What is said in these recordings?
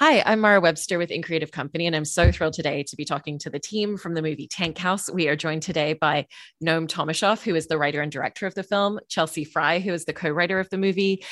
Hi, I'm Mara Webster with InCreative Company, and I'm so thrilled today to be talking to the team from the movie Tankhouse. We are joined today by Noam Tomaschoff, who is the writer and director of the film, Chelsea Frei, who is the co writer of the movie,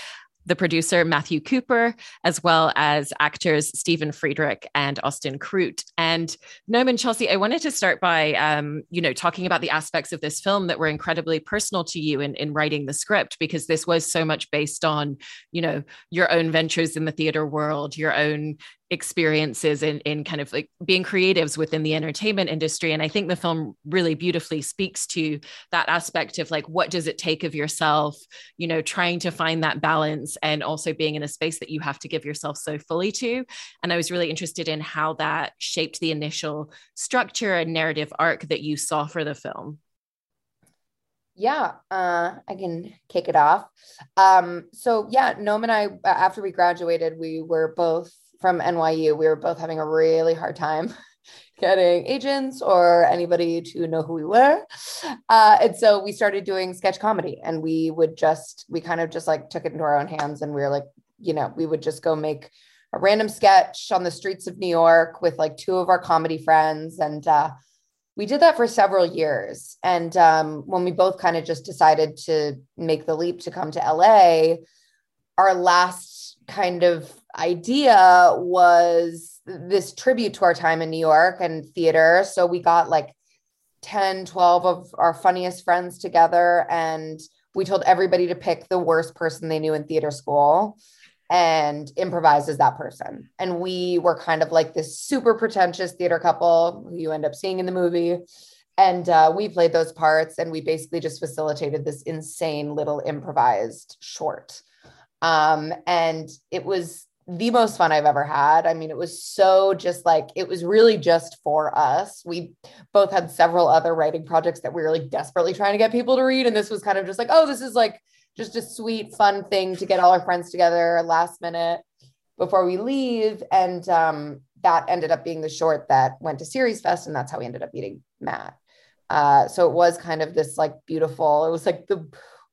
the producer Matthew Cooper, as well as actors Stephen Friedrich and Austin Crute. And Noam Chelsea, I wanted to start by, um, you know, talking about the aspects of this film that were incredibly personal to you in, in writing the script, because this was so much based on, you know, your own ventures in the theater world, your own experiences in, in kind of like being creatives within the entertainment industry and i think the film really beautifully speaks to that aspect of like what does it take of yourself you know trying to find that balance and also being in a space that you have to give yourself so fully to and i was really interested in how that shaped the initial structure and narrative arc that you saw for the film yeah, uh, I can kick it off. Um, so yeah, Noam and I, after we graduated, we were both from NYU, we were both having a really hard time getting agents or anybody to know who we were. Uh, and so we started doing sketch comedy and we would just, we kind of just like took it into our own hands and we were like, you know, we would just go make a random sketch on the streets of New York with like two of our comedy friends. And uh, we did that for several years. And um, when we both kind of just decided to make the leap to come to LA, our last kind of idea was this tribute to our time in New York and theater. So we got like 10, 12 of our funniest friends together and we told everybody to pick the worst person they knew in theater school and improvise as that person. And we were kind of like this super pretentious theater couple who you end up seeing in the movie. And uh, we played those parts and we basically just facilitated this insane little improvised short. Um, and it was the most fun I've ever had. I mean, it was so just like it was really just for us. We both had several other writing projects that we were like desperately trying to get people to read. And this was kind of just like, oh, this is like just a sweet, fun thing to get all our friends together last minute before we leave. And um, that ended up being the short that went to Series Fest, and that's how we ended up meeting Matt. Uh, so it was kind of this like beautiful, it was like the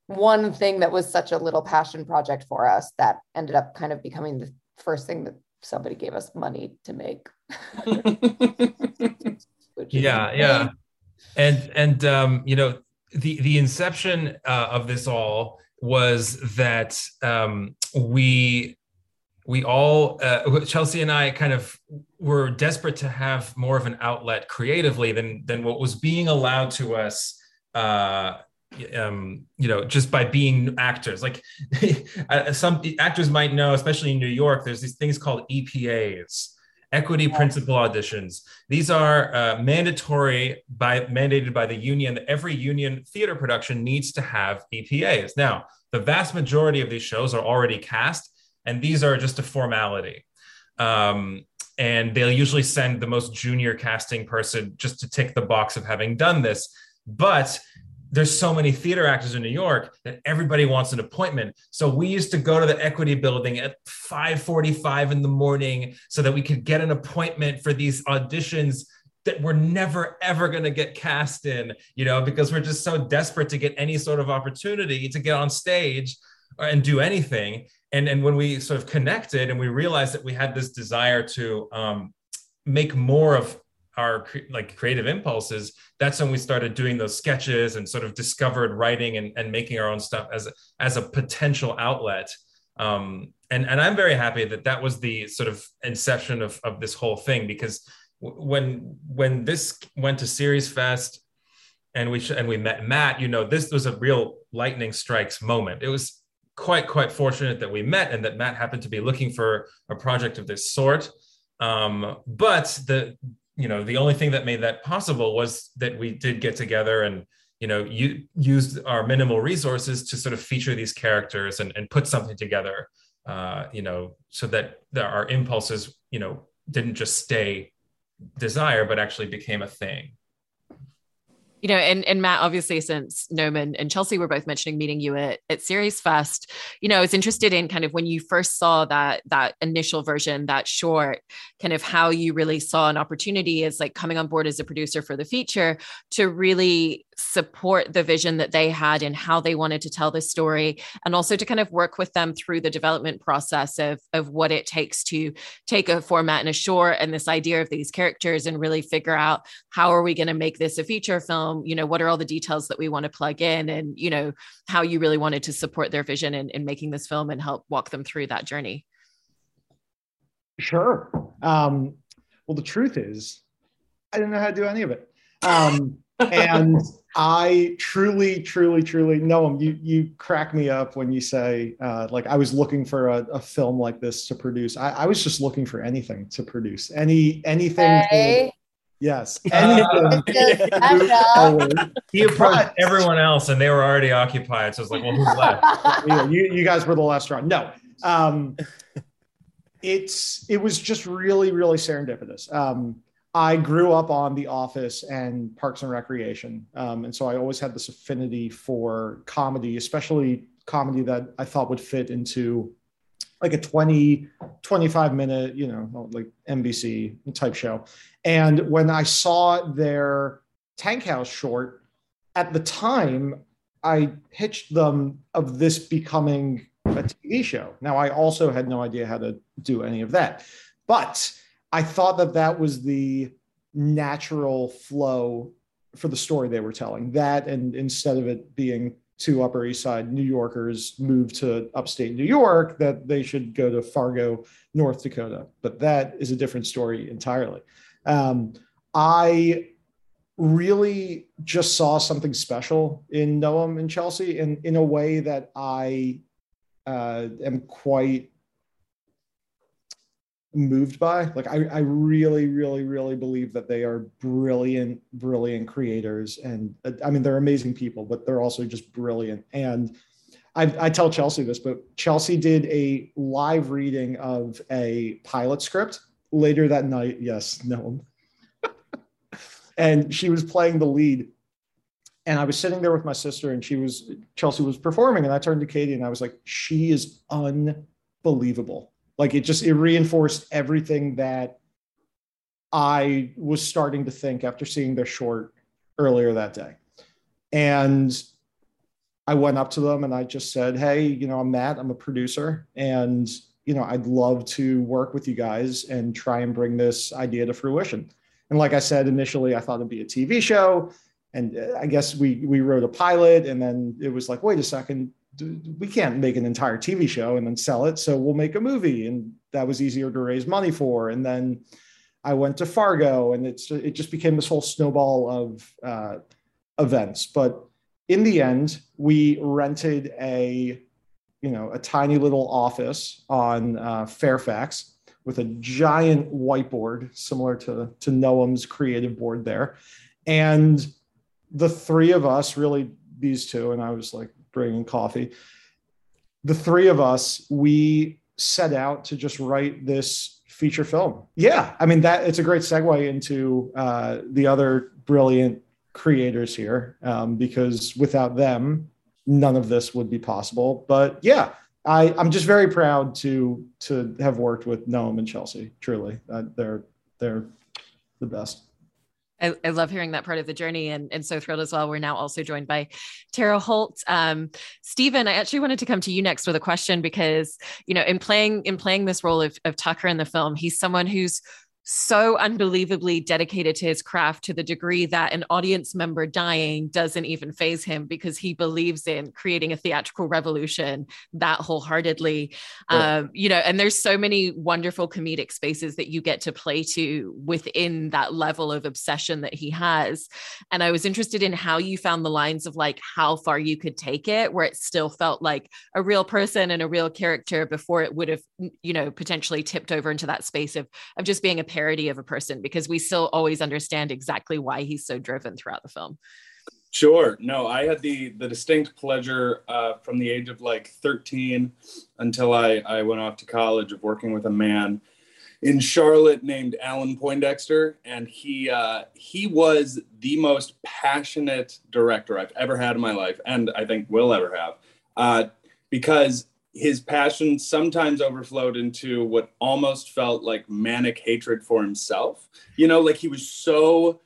one thing that was such a little passion project for us that ended up kind of becoming the first thing that somebody gave us money to make. yeah, yeah. And and um, you know, the the inception uh, of this all was that um, we we all uh, Chelsea and I kind of were desperate to have more of an outlet creatively than than what was being allowed to us uh, um, you know, just by being actors. Like uh, some actors might know, especially in New York, there's these things called EPAs, equity principal auditions. These are uh, mandatory by mandated by the union. Every union theater production needs to have EPAs. Now, the vast majority of these shows are already cast, and these are just a formality. Um, and they'll usually send the most junior casting person just to tick the box of having done this. But there's so many theater actors in New York that everybody wants an appointment. So we used to go to the Equity Building at 5:45 in the morning so that we could get an appointment for these auditions that we're never ever going to get cast in, you know, because we're just so desperate to get any sort of opportunity to get on stage and do anything. And and when we sort of connected and we realized that we had this desire to um, make more of our like creative impulses that's when we started doing those sketches and sort of discovered writing and, and making our own stuff as as a potential outlet. Um, and and i'm very happy that that was the sort of inception of, of this whole thing because when when this went to series fest and we and we met matt you know this was a real lightning strikes moment. It was quite quite fortunate that we met and that matt happened to be looking for a project of this sort. Um, but the you know the only thing that made that possible was that we did get together and you know you used our minimal resources to sort of feature these characters and, and put something together uh, you know so that, our impulses you know didn't just stay desire but actually became a thing you know, and and Matt, obviously, since Noam and Chelsea were both mentioning meeting you at at Series Fest, you know, I was interested in kind of when you first saw that that initial version, that short, kind of how you really saw an opportunity as like coming on board as a producer for the feature to really support the vision that they had and how they wanted to tell this story and also to kind of work with them through the development process of of what it takes to take a format and a short and this idea of these characters and really figure out how are we going to make this a feature film? You know what are all the details that we want to plug in? And you know how you really wanted to support their vision in, in making this film and help walk them through that journey. Sure. Um, well the truth is i didn't know how to do any of it. Um, and I truly, truly, truly know him. You you crack me up when you say uh, like I was looking for a, a, film like this to produce. I, I, was just looking for anything to produce. Any anything. Hey. To, yes. Anything. he approached everyone else, and they were already occupied. So it's like, well, who's left? yeah, you you guys were the last round. No. Um, it's it was just really really serendipitous. Um, I grew up on The Office and Parks and Recreation. Um, and so I always had this affinity for comedy, especially comedy that I thought would fit into like a 20, 25 minute, you know, like NBC type show. And when I saw their Tankhouse short, at the time, I pitched them of this becoming a TV show. Now, I also had no idea how to do any of that. But I thought that that was the natural flow for the story they were telling. That and instead of it being two Upper East Side New Yorkers move to upstate New York, that they should go to Fargo, North Dakota. But that is a different story entirely. Um, I really just saw something special in Noam and Chelsea, in in a way that I uh, am quite moved by. Like I, I really, really, really believe that they are brilliant, brilliant creators. And uh, I mean, they're amazing people, but they're also just brilliant. And I, I tell Chelsea this, but Chelsea did a live reading of a pilot script later that night. Yes, no. and she was playing the lead. And I was sitting there with my sister, and she was Chelsea was performing, and I turned to Katie and I was like, "She is unbelievable." Like it just it reinforced everything that I was starting to think after seeing their short earlier that day. And I went up to them and I just said, Hey, you know, I'm Matt, I'm a producer, and you know, I'd love to work with you guys and try and bring this idea to fruition. And like I said, initially I thought it'd be a TV show. And uh, I guess we we wrote a pilot, and then it was like, wait a second, we can't make an entire TV show and then sell it. So we'll make a movie. And that was easier to raise money for. And then I went to Fargo and it's, it just became this whole snowball of uh, events. But in the end, we rented a, you know, a tiny little office on uh, Fairfax with a giant whiteboard similar to, to Noam's creative board there. And the three of us really, these two, and I was like, bringing coffee. The three of us, we set out to just write this feature film. Yeah, I mean that it's a great segue into uh, the other brilliant creators here um, because without them, none of this would be possible. But yeah, I, I'm just very proud to to have worked with Noam and Chelsea. Truly, uh, they're they're the best. I, I, love hearing that part of the journey and, and so thrilled as well. We're now also joined by Tara Holt. Um, Stephen, I actually wanted to come to you next with a question because, you know, in playing in playing this role of, of Tucker in the film, he's someone who's so unbelievably dedicated to his craft to the degree that an audience member dying doesn't even phase him because he believes in creating a theatrical revolution that wholeheartedly yeah. um, you know and there's so many wonderful comedic spaces that you get to play to within that level of obsession that he has and i was interested in how you found the lines of like how far you could take it where it still felt like a real person and a real character before it would have you know potentially tipped over into that space of of just being a parody of a person because we still always understand exactly why he's so driven throughout the film. Sure. No, I had the the distinct pleasure uh, from the age of like 13 until I, I went off to college of working with a man in Charlotte named Alan Poindexter, and he uh, he was the most passionate director I've ever had in my life, and I think will ever have, uh, because his passion sometimes overflowed into what almost felt like manic hatred for himself. You know, like he was so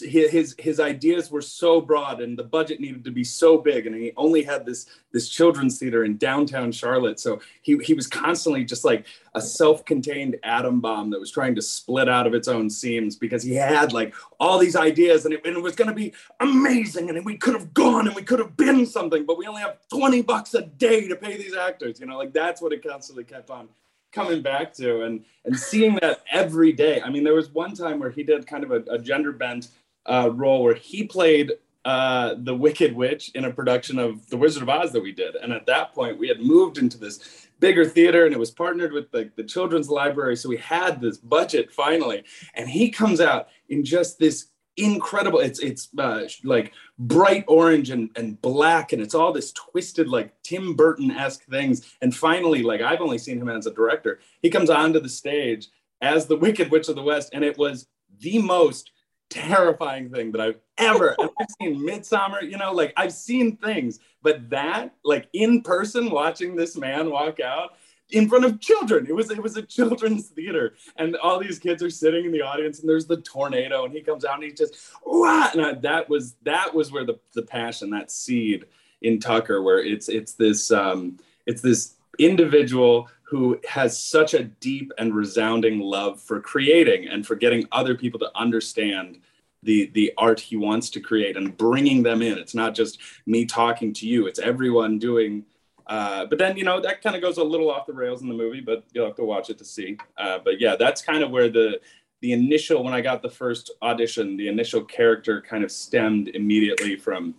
his his ideas were so broad and the budget needed to be so big and he only had this this children's theater in downtown charlotte. So he, he was constantly just like a self-contained atom bomb that was trying to split out of its own seams because he had like all these ideas and it, and it was going to be amazing and we could have gone and we could have been something but we only have 20 bucks a day to pay these actors you know like that's what it constantly kept on coming back to and and seeing that every day. I mean, there was one time where he did kind of a, a gender bent uh, role where he played uh, the Wicked Witch in a production of The Wizard of Oz that we did, and at that point we had moved into this bigger theater and it was partnered with the, the children's library. So we had this budget finally. And he comes out in just this incredible. It's it's uh, like bright orange and, and black, and it's all this twisted like Tim Burton esque things. And finally, like I've only seen him as a director, he comes onto the stage as the Wicked Witch of the West, and it was the most terrifying thing that I've ever. I've seen Midsommar, you know, like I've seen things, but that like in person watching this man walk out in front of children. It was it was a children's theater, and all these kids are sitting in the audience, and there's the tornado, and he comes out and he just Wah! and I, that was that was where the the passion, that seed in Tucker, where it's it's this um, it's this individual who has such a deep and resounding love for creating and for getting other people to understand the the art he wants to create and bringing them in. It's not just me talking to you; it's everyone doing uh, but then you know that kind of goes a little off the rails in the movie, but you'll have to watch it to see. Uh, but yeah, that's kind of where the the initial when I got the first audition, the initial character kind of stemmed immediately from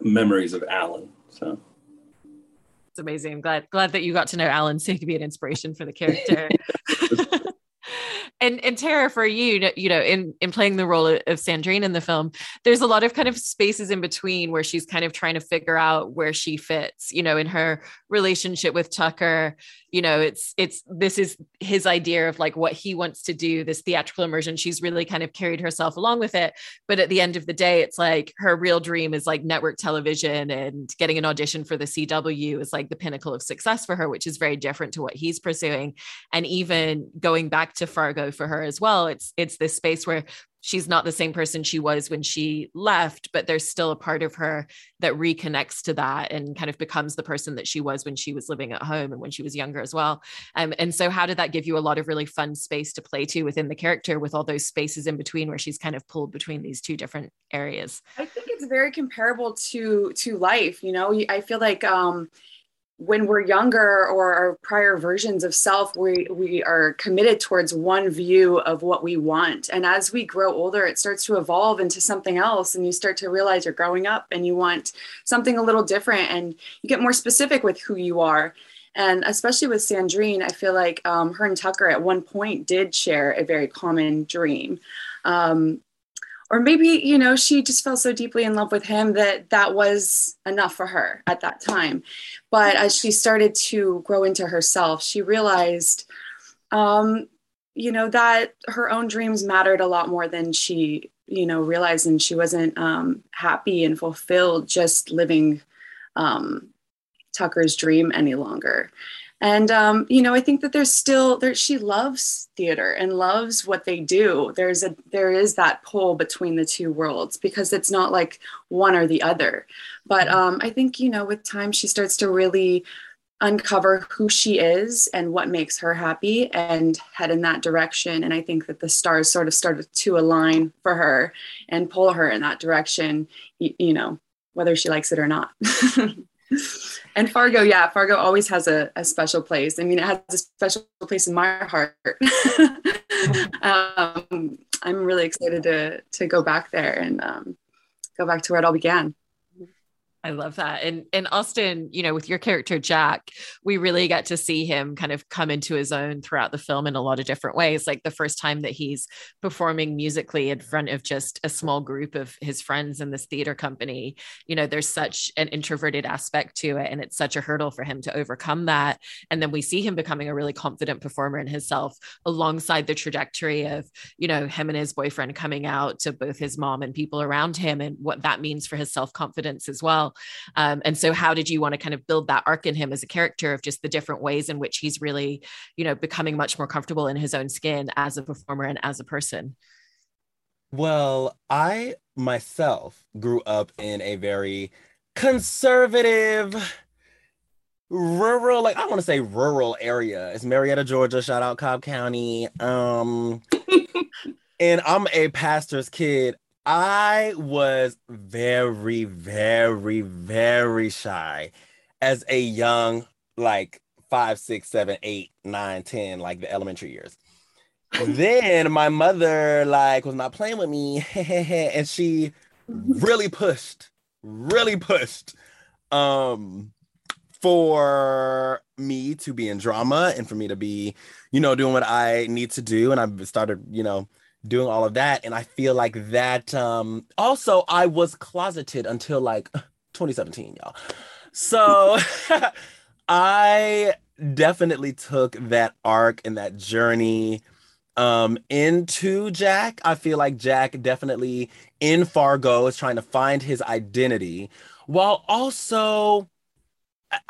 memories of Alan. So it's amazing. I'm glad glad that you got to know Alan so you could be an inspiration for the character. and and Tara, for you, you know, in in playing the role of Sandrene in the film, there's a lot of kind of spaces in between where she's kind of trying to figure out where she fits, you know, in her relationship with Tucker, you know it's it's this is his idea of like what he wants to do this theatrical immersion. She's really kind of carried herself along with it. But at the end of the day it's like her real dream is like network television and getting an audition for the CW is like the pinnacle of success for her which is very different to what he's pursuing. And even going back to Fargo for her as well it's it's this space where she's not the same person she was when she left, but there's still a part of her that reconnects to that and kind of becomes the person that she was when she was living at home and when she was younger as well. Um, and so, how did that give you a lot of really fun space to play to within the character with all those spaces in between where she's kind of pulled between these two different areas? I think it's very comparable to to life. You know, I feel like um, when we're younger or our prior versions of self we we are committed towards one view of what we want. And as we grow older it starts to evolve into something else and you start to realize you're growing up and you want something a little different and you get more specific with who you are. And especially with sandrene i feel like um, her and tucker at one point did share a very common dream. Um, or maybe you know she just fell so deeply in love with him that that was enough for her at that time. But as she started to grow into herself she realized um, you know that her own dreams mattered a lot more than she you know realized. And she wasn't um, happy and fulfilled just living um, tucker's dream any longer and um, you know i think that there's still there she loves theater and loves what they do. There's a there is that pull between the two worlds because it's not like one or the other. But mm-hmm. um, i think you know with time she starts to really uncover who she is and what makes her happy and head in that direction. And i think that the stars sort of started to align for her and pull her in that direction you, you know whether she likes it or not and Fargo, yeah, Fargo always has a, a, special place. I mean, it has a special place in my heart. um, I'm really excited to to go back there and um, go back to where it all began. I love that. And and Austin, you know, with your character Jack, we really get to see him kind of come into his own throughout the film in a lot of different ways. Like the first time that he's performing musically in front of just a small group of his friends in this theater company, you know, there's such an introverted aspect to it and it's such a hurdle for him to overcome that. And then we see him becoming a really confident performer in himself alongside the trajectory of, you know, him and his boyfriend coming out to both his mom and people around him and what that means for his self-confidence as well. Um, and so, how did you want to kind of build that arc in him as a character of just the different ways in which he's really, you know, becoming much more comfortable in his own skin as a performer and as a person? Well, I myself grew up in a very conservative, rural, like I want to say rural area. It's Marietta, Georgia. Shout out Cobb County. Um, and I'm a pastor's kid. I was very, very, very shy as a young, like five, six, seven, eight, nine, ten, like the elementary years. then my mother like was not playing with me, and she really pushed, really pushed, um, for me to be in drama and for me to be, you know, doing what I need to do. And I started, you know, doing all of that. And I feel like that um also I was closeted until like 2017, y'all. So I definitely took that arc and that journey um into Jack. I feel like Jack definitely in Fargo is trying to find his identity while also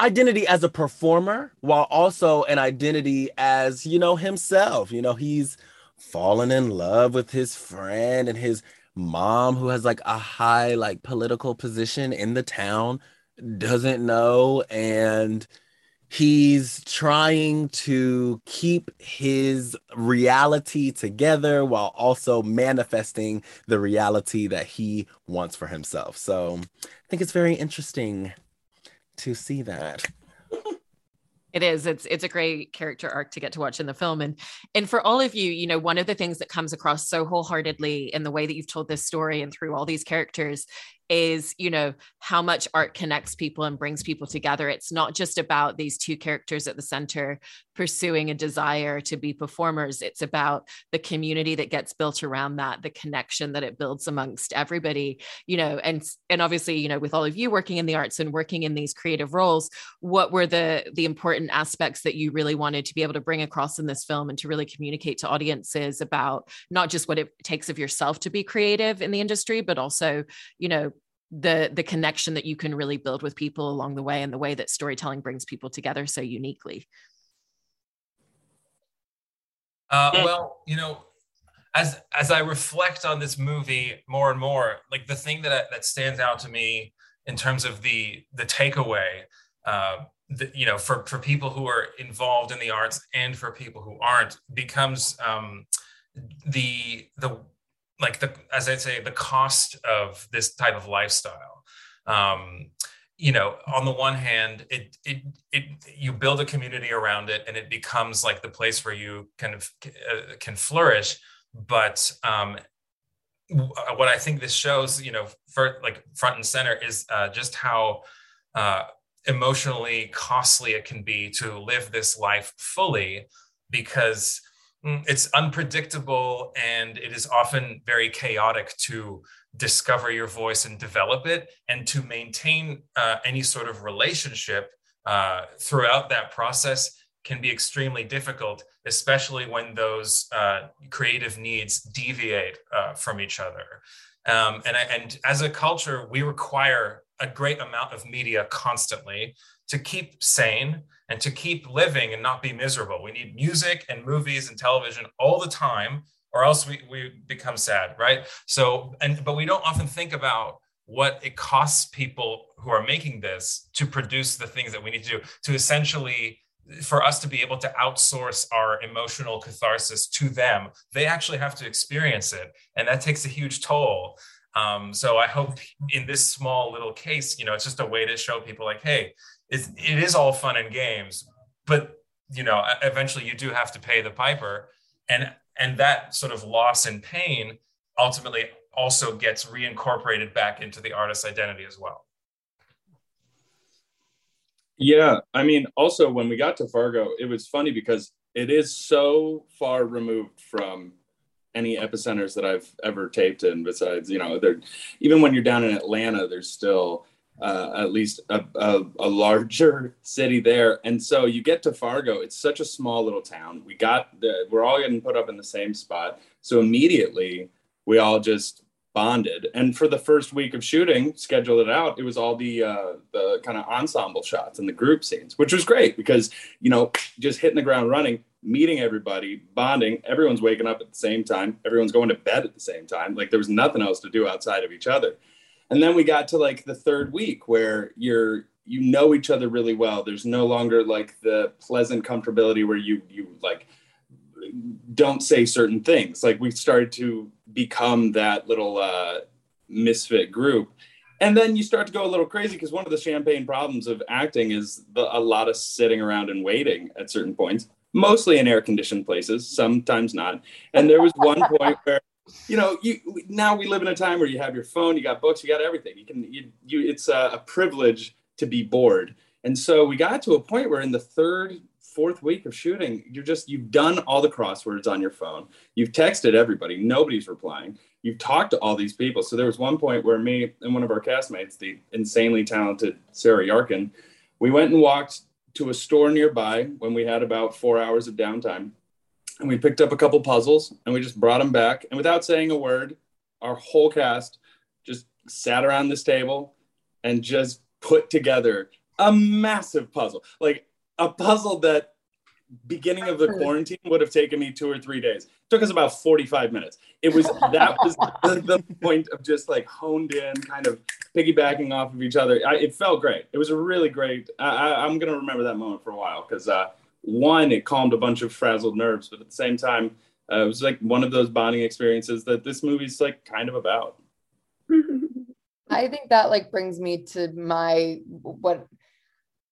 identity as a performer while also an identity as you know himself you know he's fallen in love with his friend and his mom who has like a high like political position in the town doesn't know and he's trying to keep his reality together while also manifesting the reality that he wants for himself. So i think it's very interesting to see that it is it's it's a great character arc to get to watch in the film and and for all of you you know one of the things that comes across so wholeheartedly in the way that you've told this story and through all these characters is you know how much art connects people and brings people together. It's not just about these two characters at the center pursuing a desire to be performers. It's about the community that gets built around that the connection that it builds amongst everybody you know and and obviously you know with all of you working in the arts and working in these creative roles what were the the important aspects that you really wanted to be able to bring across in this film and to really communicate to audiences about not just what it takes of yourself to be creative in the industry but also you know the the connection that you can really build with people along the way and the way that storytelling brings people together so uniquely uh, well you know as as i reflect on this movie more and more like the thing that that stands out to me in terms of the the takeaway uh, the, you know for for people who are involved in the arts and for people who aren't becomes um, the the like the as I say the cost of this type of lifestyle. Um, you know, on the one hand, it it it you build a community around it, and it becomes like the place where you kind of uh, can flourish. But um, what I think this shows, you know, for like front and center is uh, just how uh, emotionally costly it can be to live this life fully, because Mm, it's unpredictable and it is often very chaotic to discover your voice and develop it and to maintain uh, any sort of relationship uh, throughout that process can be extremely difficult especially when those uh, creative needs deviate uh, from each other um, and, and as a culture we require a great amount of media constantly to keep sane and to keep living and not be miserable. We need music and movies and television all the time, or else we, we become sad, right? So, and but we don't often think about what it costs people who are making this to produce the things that we need to do to essentially for us to be able to outsource our emotional catharsis to them. They actually have to experience it and that takes a huge toll. Um, so i hope in this small little case you know it's just a way to show people like hey it's, it is all fun and games, but you know, eventually you do have to pay the piper, and and that sort of loss and pain ultimately also gets reincorporated back into the artist's identity as well. Yeah, I mean, also when we got to Fargo, it was funny because it is so far removed from any epicenters that I've ever taped in. Besides, you know, there even when you're down in Atlanta, there's still uh, at least a, a, a, larger city there. And so you get to Fargo, it's such a small little town. We got the, we're all getting put up in the same spot. So immediately we all just bonded. And for the first week of shooting, scheduled it out, it was all the uh, the kind of ensemble shots and the group scenes, which was great because you know just hitting the ground running, meeting everybody, bonding. Everyone's waking up at the same time. Everyone's going to bed at the same time. Like there was nothing else to do outside of each other. And then we got to like the third week where you're you know each other really well. There's no longer like the pleasant comfortability where you you like don't say certain things. Like we started to become that little uh, misfit group. And then you start to go a little crazy because one of the champagne problems of acting is the, a lot of sitting around and waiting at certain points, mostly in air conditioned places, sometimes not. And there was one point where, you know, you now we live in a time where you have your phone, you got books, you got everything. You can, you, you it's a, a privilege to be bored. And so we got to a point where in the third fourth week of shooting, you're just you've done all the crosswords on your phone. You've texted everybody, nobody's replying. You've talked to all these people. So there was one point where me and one of our castmates, the insanely talented Sarah Yarkin, we went and walked to a store nearby when we had about four hours of downtime. And we picked up a couple puzzles and we just brought them back. And without saying a word, our whole cast just sat around this table and just put together a massive puzzle. Like a puzzle that beginning of the quarantine would have taken me two or three days. It took us about 45 minutes. It was that was the, the, point of just like honed in, kind of piggybacking off of each other. I, it felt great. It was a really great. I, am gonna remember that moment for a while because uh, one, it calmed a bunch of frazzled nerves, but at the same time, uh, it was like one of those bonding experiences that this movie's like kind of about. I think that like brings me to my what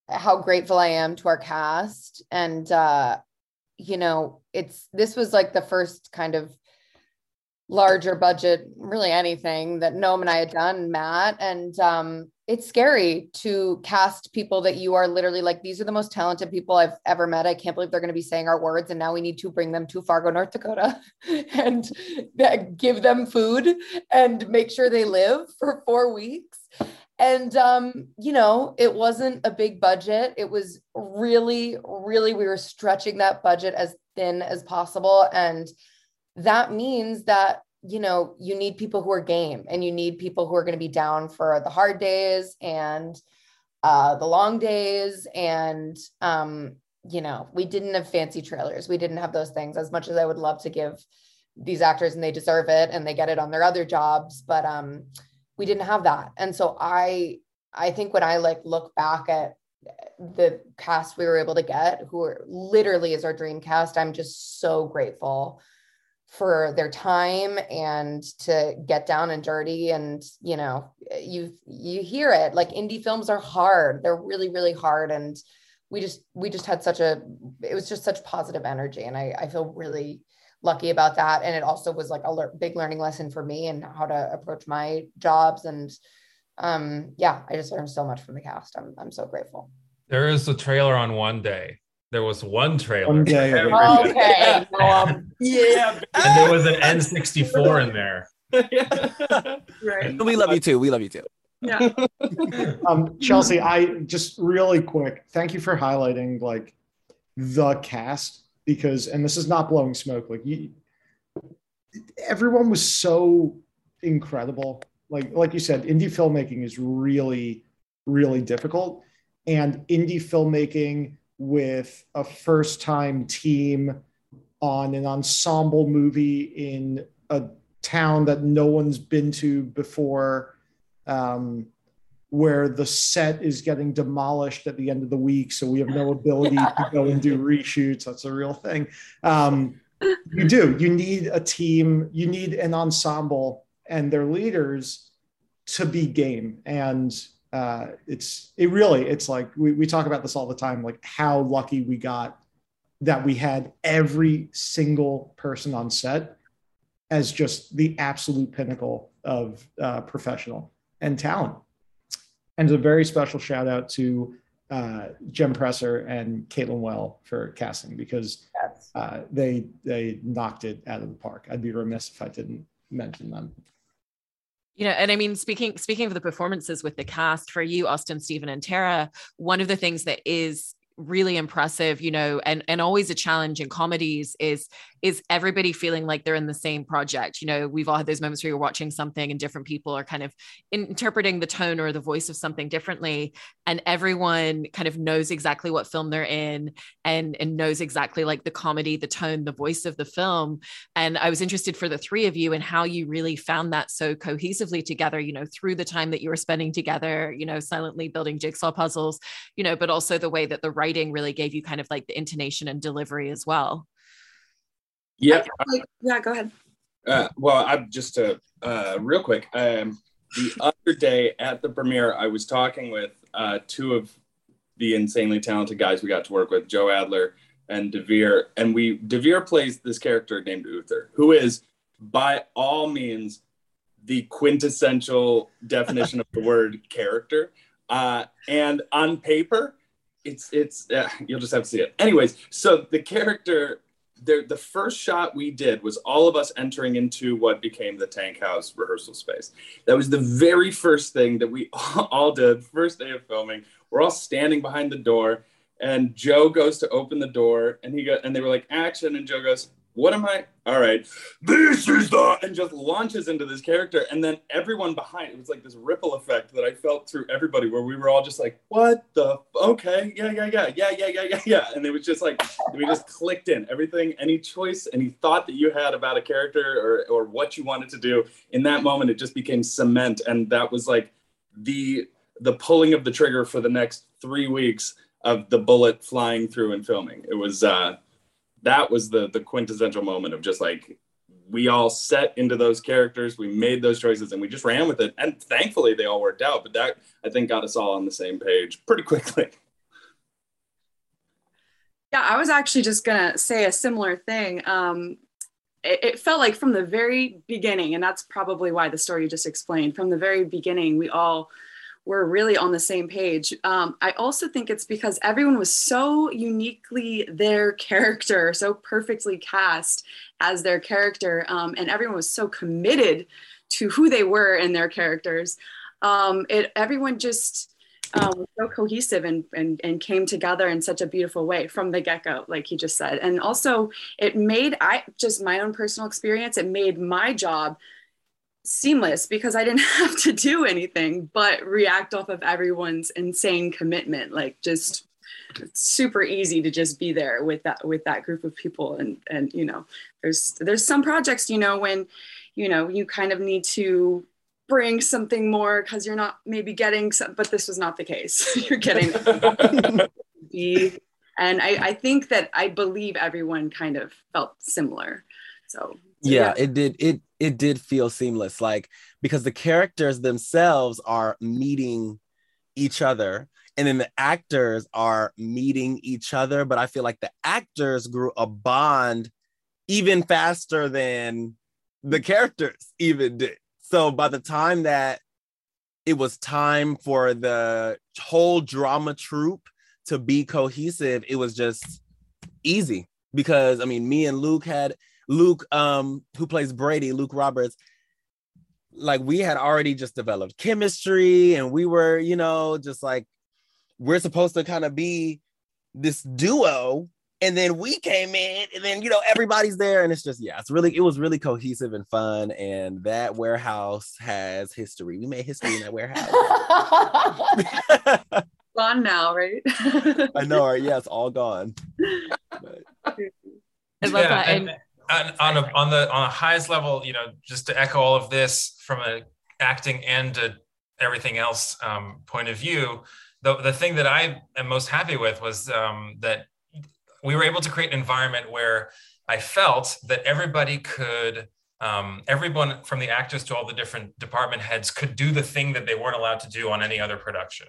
how grateful I am to our cast. And, uh, you know, it's this was like the first kind of larger budget, really anything that Noam and I had done, Matt. And um, it's scary to cast people that you are literally like, these are the most talented people I've ever met. I can't believe they're going to be saying our words. And now we need to bring them to Fargo, North Dakota and give them food and make sure they live for four weeks and um, you know it wasn't a big budget it was really really we were stretching that budget as thin as possible and that means that you know you need people who are game and you need people who are going to be down for the hard days and uh, the long days and um, you know we didn't have fancy trailers. We didn't have those things. As much as i would love to give these actors and they deserve it and they get it on their other jobs but um we didn't have that. And so i i think when i like look back at the cast we were able to get who are literally is our dream cast i'm just so grateful for their time and to get down and dirty and you know you you hear it like indie films are hard they're really really hard and we just we just had such a it was just such positive energy and i i feel really lucky about that. And it also was like a le- big learning lesson for me and how to approach my jobs. And um, yeah, I just learned so much from the cast. I'm, I'm so grateful. There is a trailer on one day. There was one trailer. One day. okay. Um, yeah. And there was an N64 in there. right. We love you too. We love you too. Yeah. um, Chelsea, I just really quick, thank you for highlighting like the cast because and this is not blowing smoke like you everyone was so incredible like like you said indie filmmaking is really really difficult and indie filmmaking with a first time team on an ensemble movie in a town that no one's been to before um, where the set is getting demolished at the end of the week, so we have no ability to go and do reshoots. That's a real thing. Um, you do. You need a team. You need an ensemble and their leaders to be game. And uh, it's it really it's like we, we talk about this all the time. Like how lucky we got that we had every single person on set as just the absolute pinnacle of uh, professional and talent and a very special shout out to uh, Jem Presser and Caitlin Well for casting because yes. uh, they they knocked it out of the park. I'd be remiss if I didn't mention them. You know, and I mean, speaking speaking of the performances with the cast for you, Austin, Stephen, and Tara, one of the things that is really impressive you know and and always a challenge in comedies is is everybody feeling like they're in the same project you know we've all had those moments where you're watching something and different people are kind of interpreting the tone or the voice of something differently and everyone kind of knows exactly what film they're in and and knows exactly like the comedy the tone the voice of the film and i was interested for the three of you and how you really found that so cohesively together you know through the time that you were spending together you know silently building jigsaw puzzles you know but also the way that the writing really gave you kind of like the intonation and delivery as well. Yeah. Like, yeah, go ahead. Uh, well, I'm just uh, uh, real quick. Um, the other day at the premiere, I was talking with uh, two of the insanely talented guys we got to work with, Joe Adler and Devere, and we Devere plays this character named Uther, who is by all means the quintessential definition of the word character. Uh, and on paper, it's it's uh, you'll just have to see it. Anyways, so the character the the first shot we did was all of us entering into what became the tank house rehearsal space. That was the very first thing that we all did. First day of filming, we're all standing behind the door, and Joe goes to open the door, and he got and they were like action, and Joe goes, what am I? All right, this is the and just launches into this character, and then everyone behind it was like this ripple effect that I felt through everybody, where we were all just like, "What the? Okay, yeah, yeah, yeah, yeah, yeah, yeah, yeah, yeah," and it was just like we just clicked in everything, any choice, any thought that you had about a character or or what you wanted to do in that moment, it just became cement, and that was like the the pulling of the trigger for the next three weeks of the bullet flying through and filming. It was. uh that was the the quintessential moment of just like we all set into those characters we made those choices and we just ran with it and thankfully they all worked out but that i think got us all on the same page pretty quickly. Yeah i was actually just gonna say a similar thing um, it, it felt like from the very beginning and that's probably why the story you just explained from the very beginning we all we're really on the same page. Um, I also think it's because everyone was so uniquely their character, so perfectly cast as their character, um, and everyone was so committed to who they were and their characters. Um, it everyone just um, was so cohesive and, and and came together in such a beautiful way from the get go, like he just said. And also, it made I just my own personal experience. It made my job seamless because I didn't have to do anything but react off of everyone's insane commitment. Like just super easy to just be there with that with that group of people. And and you know there's there's some projects you know when you know you kind of need to bring something more because you're not maybe getting some but this was not the case. You're getting be and I, I think that i believe everyone kind of felt similar. So yeah, yeah, it did it it did feel seamless like because the characters themselves are meeting each other and then the actors are meeting each other but i feel like the actors grew a bond even faster than the characters even did. So by the time that it was time for the whole drama troupe to be cohesive it was just easy because i mean me and luke had Luke, um, who plays Brady, Luke Roberts, like we had already just developed chemistry and we were, you know, just like we're supposed to kind of be this duo. And then we came in, and then you know everybody's there, and it's just yeah, it's really it was really cohesive and fun. And that warehouse has history. We made history in that warehouse. gone now, right? I know, right? Yeah, it's all gone. But... I love yeah, that. And, and on, on, a, on the on the highest level, you know, just to echo all of this from a acting and everything else um, point of view, the the thing that I am most happy with was um, that we were able to create an environment where I felt that everybody could. Um, everyone from the actors to all the different department heads could do the thing that they weren't allowed to do on any other production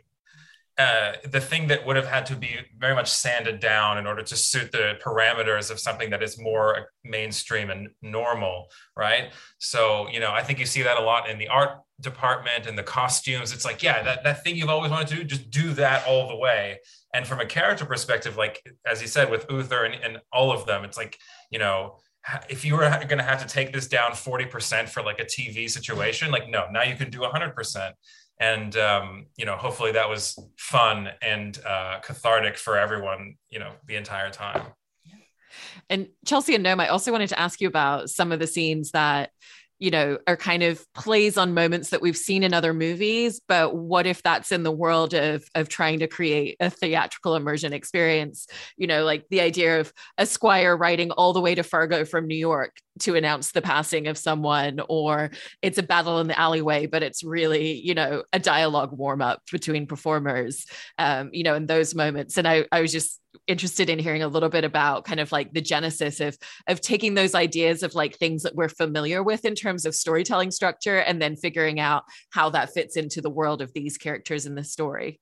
uh, the thing that would have had to be very much sanded down in order to suit the parameters of something that is more mainstream and normal, right? So, you know, I think you see that a lot in the art department and the costumes. It's like, yeah, that, that thing you've always wanted to do, just do that all the way. And from a character perspective, like, as you said, with Uther and, and all of them, it's like, you know, if you were going to have to take this down 40% for like a TV situation, like, no, now you can do 100% and um, you know hopefully that was fun and uh, cathartic for everyone you know the entire time and chelsea and Noam i also wanted to ask you about some of the scenes that you know, are kind of plays on moments that we've seen in other movies. But what if that's in the world of of trying to create a theatrical immersion experience? You know, like the idea of a squire riding all the way to Fargo from New York to announce the passing of someone, or it's a battle in the alleyway, but it's really, you know, a dialogue warm up between performers, um, you know, in those moments. And I, I was just interested in hearing a little bit about kind of like the genesis of of taking those ideas of like things that we're familiar with in terms of storytelling structure and then figuring out how that fits into the world of these characters in the story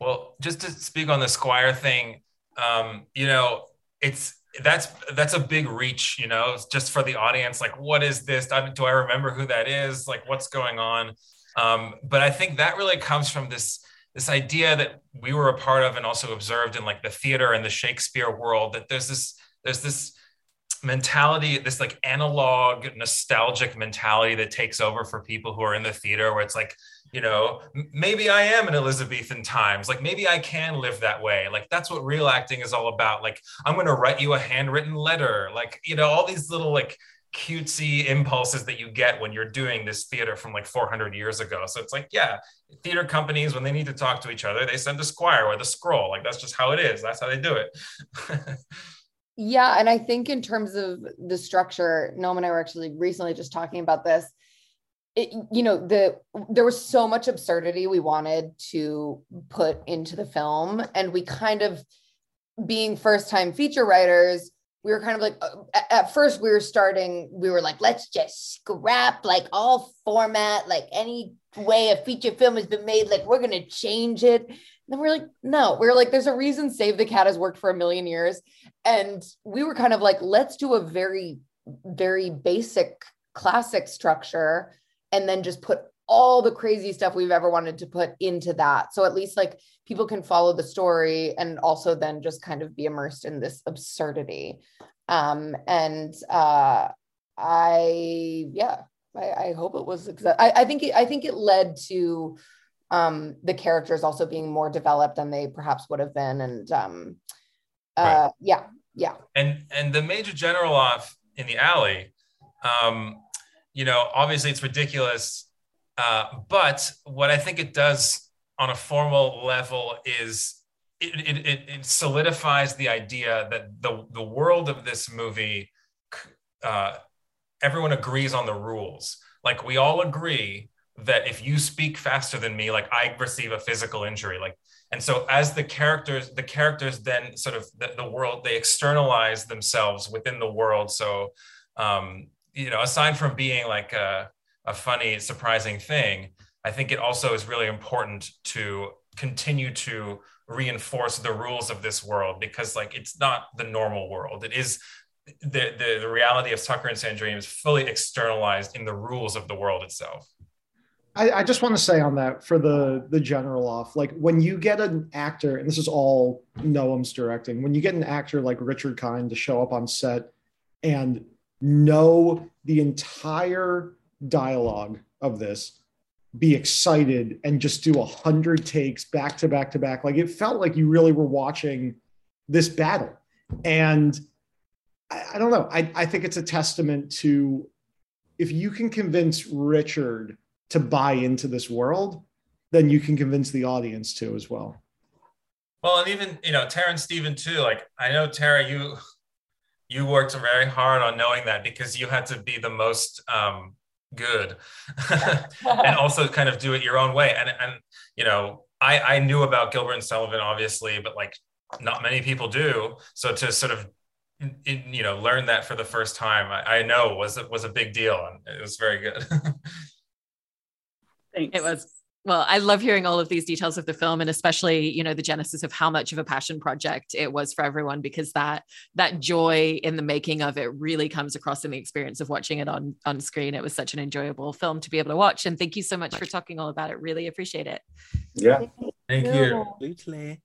well just to speak on the squire thing um you know it's that's that's a big reach you know just for the audience like what is this? Do i remember who that is? Like what's going on? Um but i think that really comes from this this idea that we were a part of and also observed in like the theater and the Shakespeare world that there's this there's this mentality this like analog nostalgic mentality that takes over for people who are in the theater where it's like you know maybe i am in elizabethan times like maybe i can live that way like that's what real acting is all about like i'm going to write you a handwritten letter like you know all these little like cutesy impulses that you get when you're doing this theater from like 400 years ago. So it's like, yeah, theater companies, when they need to talk to each other, they send the squire or the scroll. Like that's just how it is. That's how they do it. yeah. And I think in terms of the structure, Noam and I were actually recently just talking about this. It, you know the there was so much absurdity we wanted to put into the film. And we kind of being first time feature writers we were kind of like uh, at first we were starting we were like let's just scrap like all format like any way a feature film has been made like we're going to change it. And then we're like no we are like there's a reason save the cat has worked for a million years. And we were kind of like let's do a very very basic classic structure and then just put all the crazy stuff we've ever wanted to put into that. So at least like people can follow the story and also then just kind of be immersed in this absurdity. Um, and uh, I, yeah, I, I hope it was. I, I think it, I think it led to um, the characters also being more developed than they perhaps would have been. And um, uh, right. yeah, yeah. And and the major general off in the alley, um, you know, obviously it's ridiculous uh, but what I think it does on a formal level is it, it, it solidifies the idea that the, the world of this movie, uh, everyone agrees on the rules. Like we all agree that if you speak faster than me, like I receive a physical injury. Like, and so as the characters, the characters then sort of the, the world, they externalize themselves within the world. So, um, you know, aside from being like a, a funny, surprising thing, I think it also is really important to continue to reinforce the rules of this world because like it's not the normal world. It is the, the, the reality of Tucker and Sandrene is fully externalized in the rules of the world itself. I, I, just want to say on that for the the general off, like when you get an actor, and this is all Noam's directing, when you get an actor like Richard Kind to show up on set and know the entire dialogue of this be excited and just do a hundred takes back to back to back. Like it felt like you really were watching this battle. And I, I, don't know. I, I think it's a testament to if you can convince Richard to buy into this world, then you can convince the audience to as well. Well, and even you know, Tara and Stephen too. Like I know Tara, you you worked very hard on knowing that because you had to be the most um, good. And also kind of do it your own way. And and you know i i knew about gilbert and sullivan obviously but like not many people do. So to sort of you know learn that for the first time i, I know was was a big deal and it was very good. Thanks. it was well, I love hearing all of these details of the film and especially, you know, the genesis of how much of a passion project it was for everyone because that that joy in the making of it really comes across in the experience of watching it on on screen. It was such an enjoyable film to be able to watch and thank you so much for talking all about it. Really appreciate it. Yeah. Thank you. Absolutely.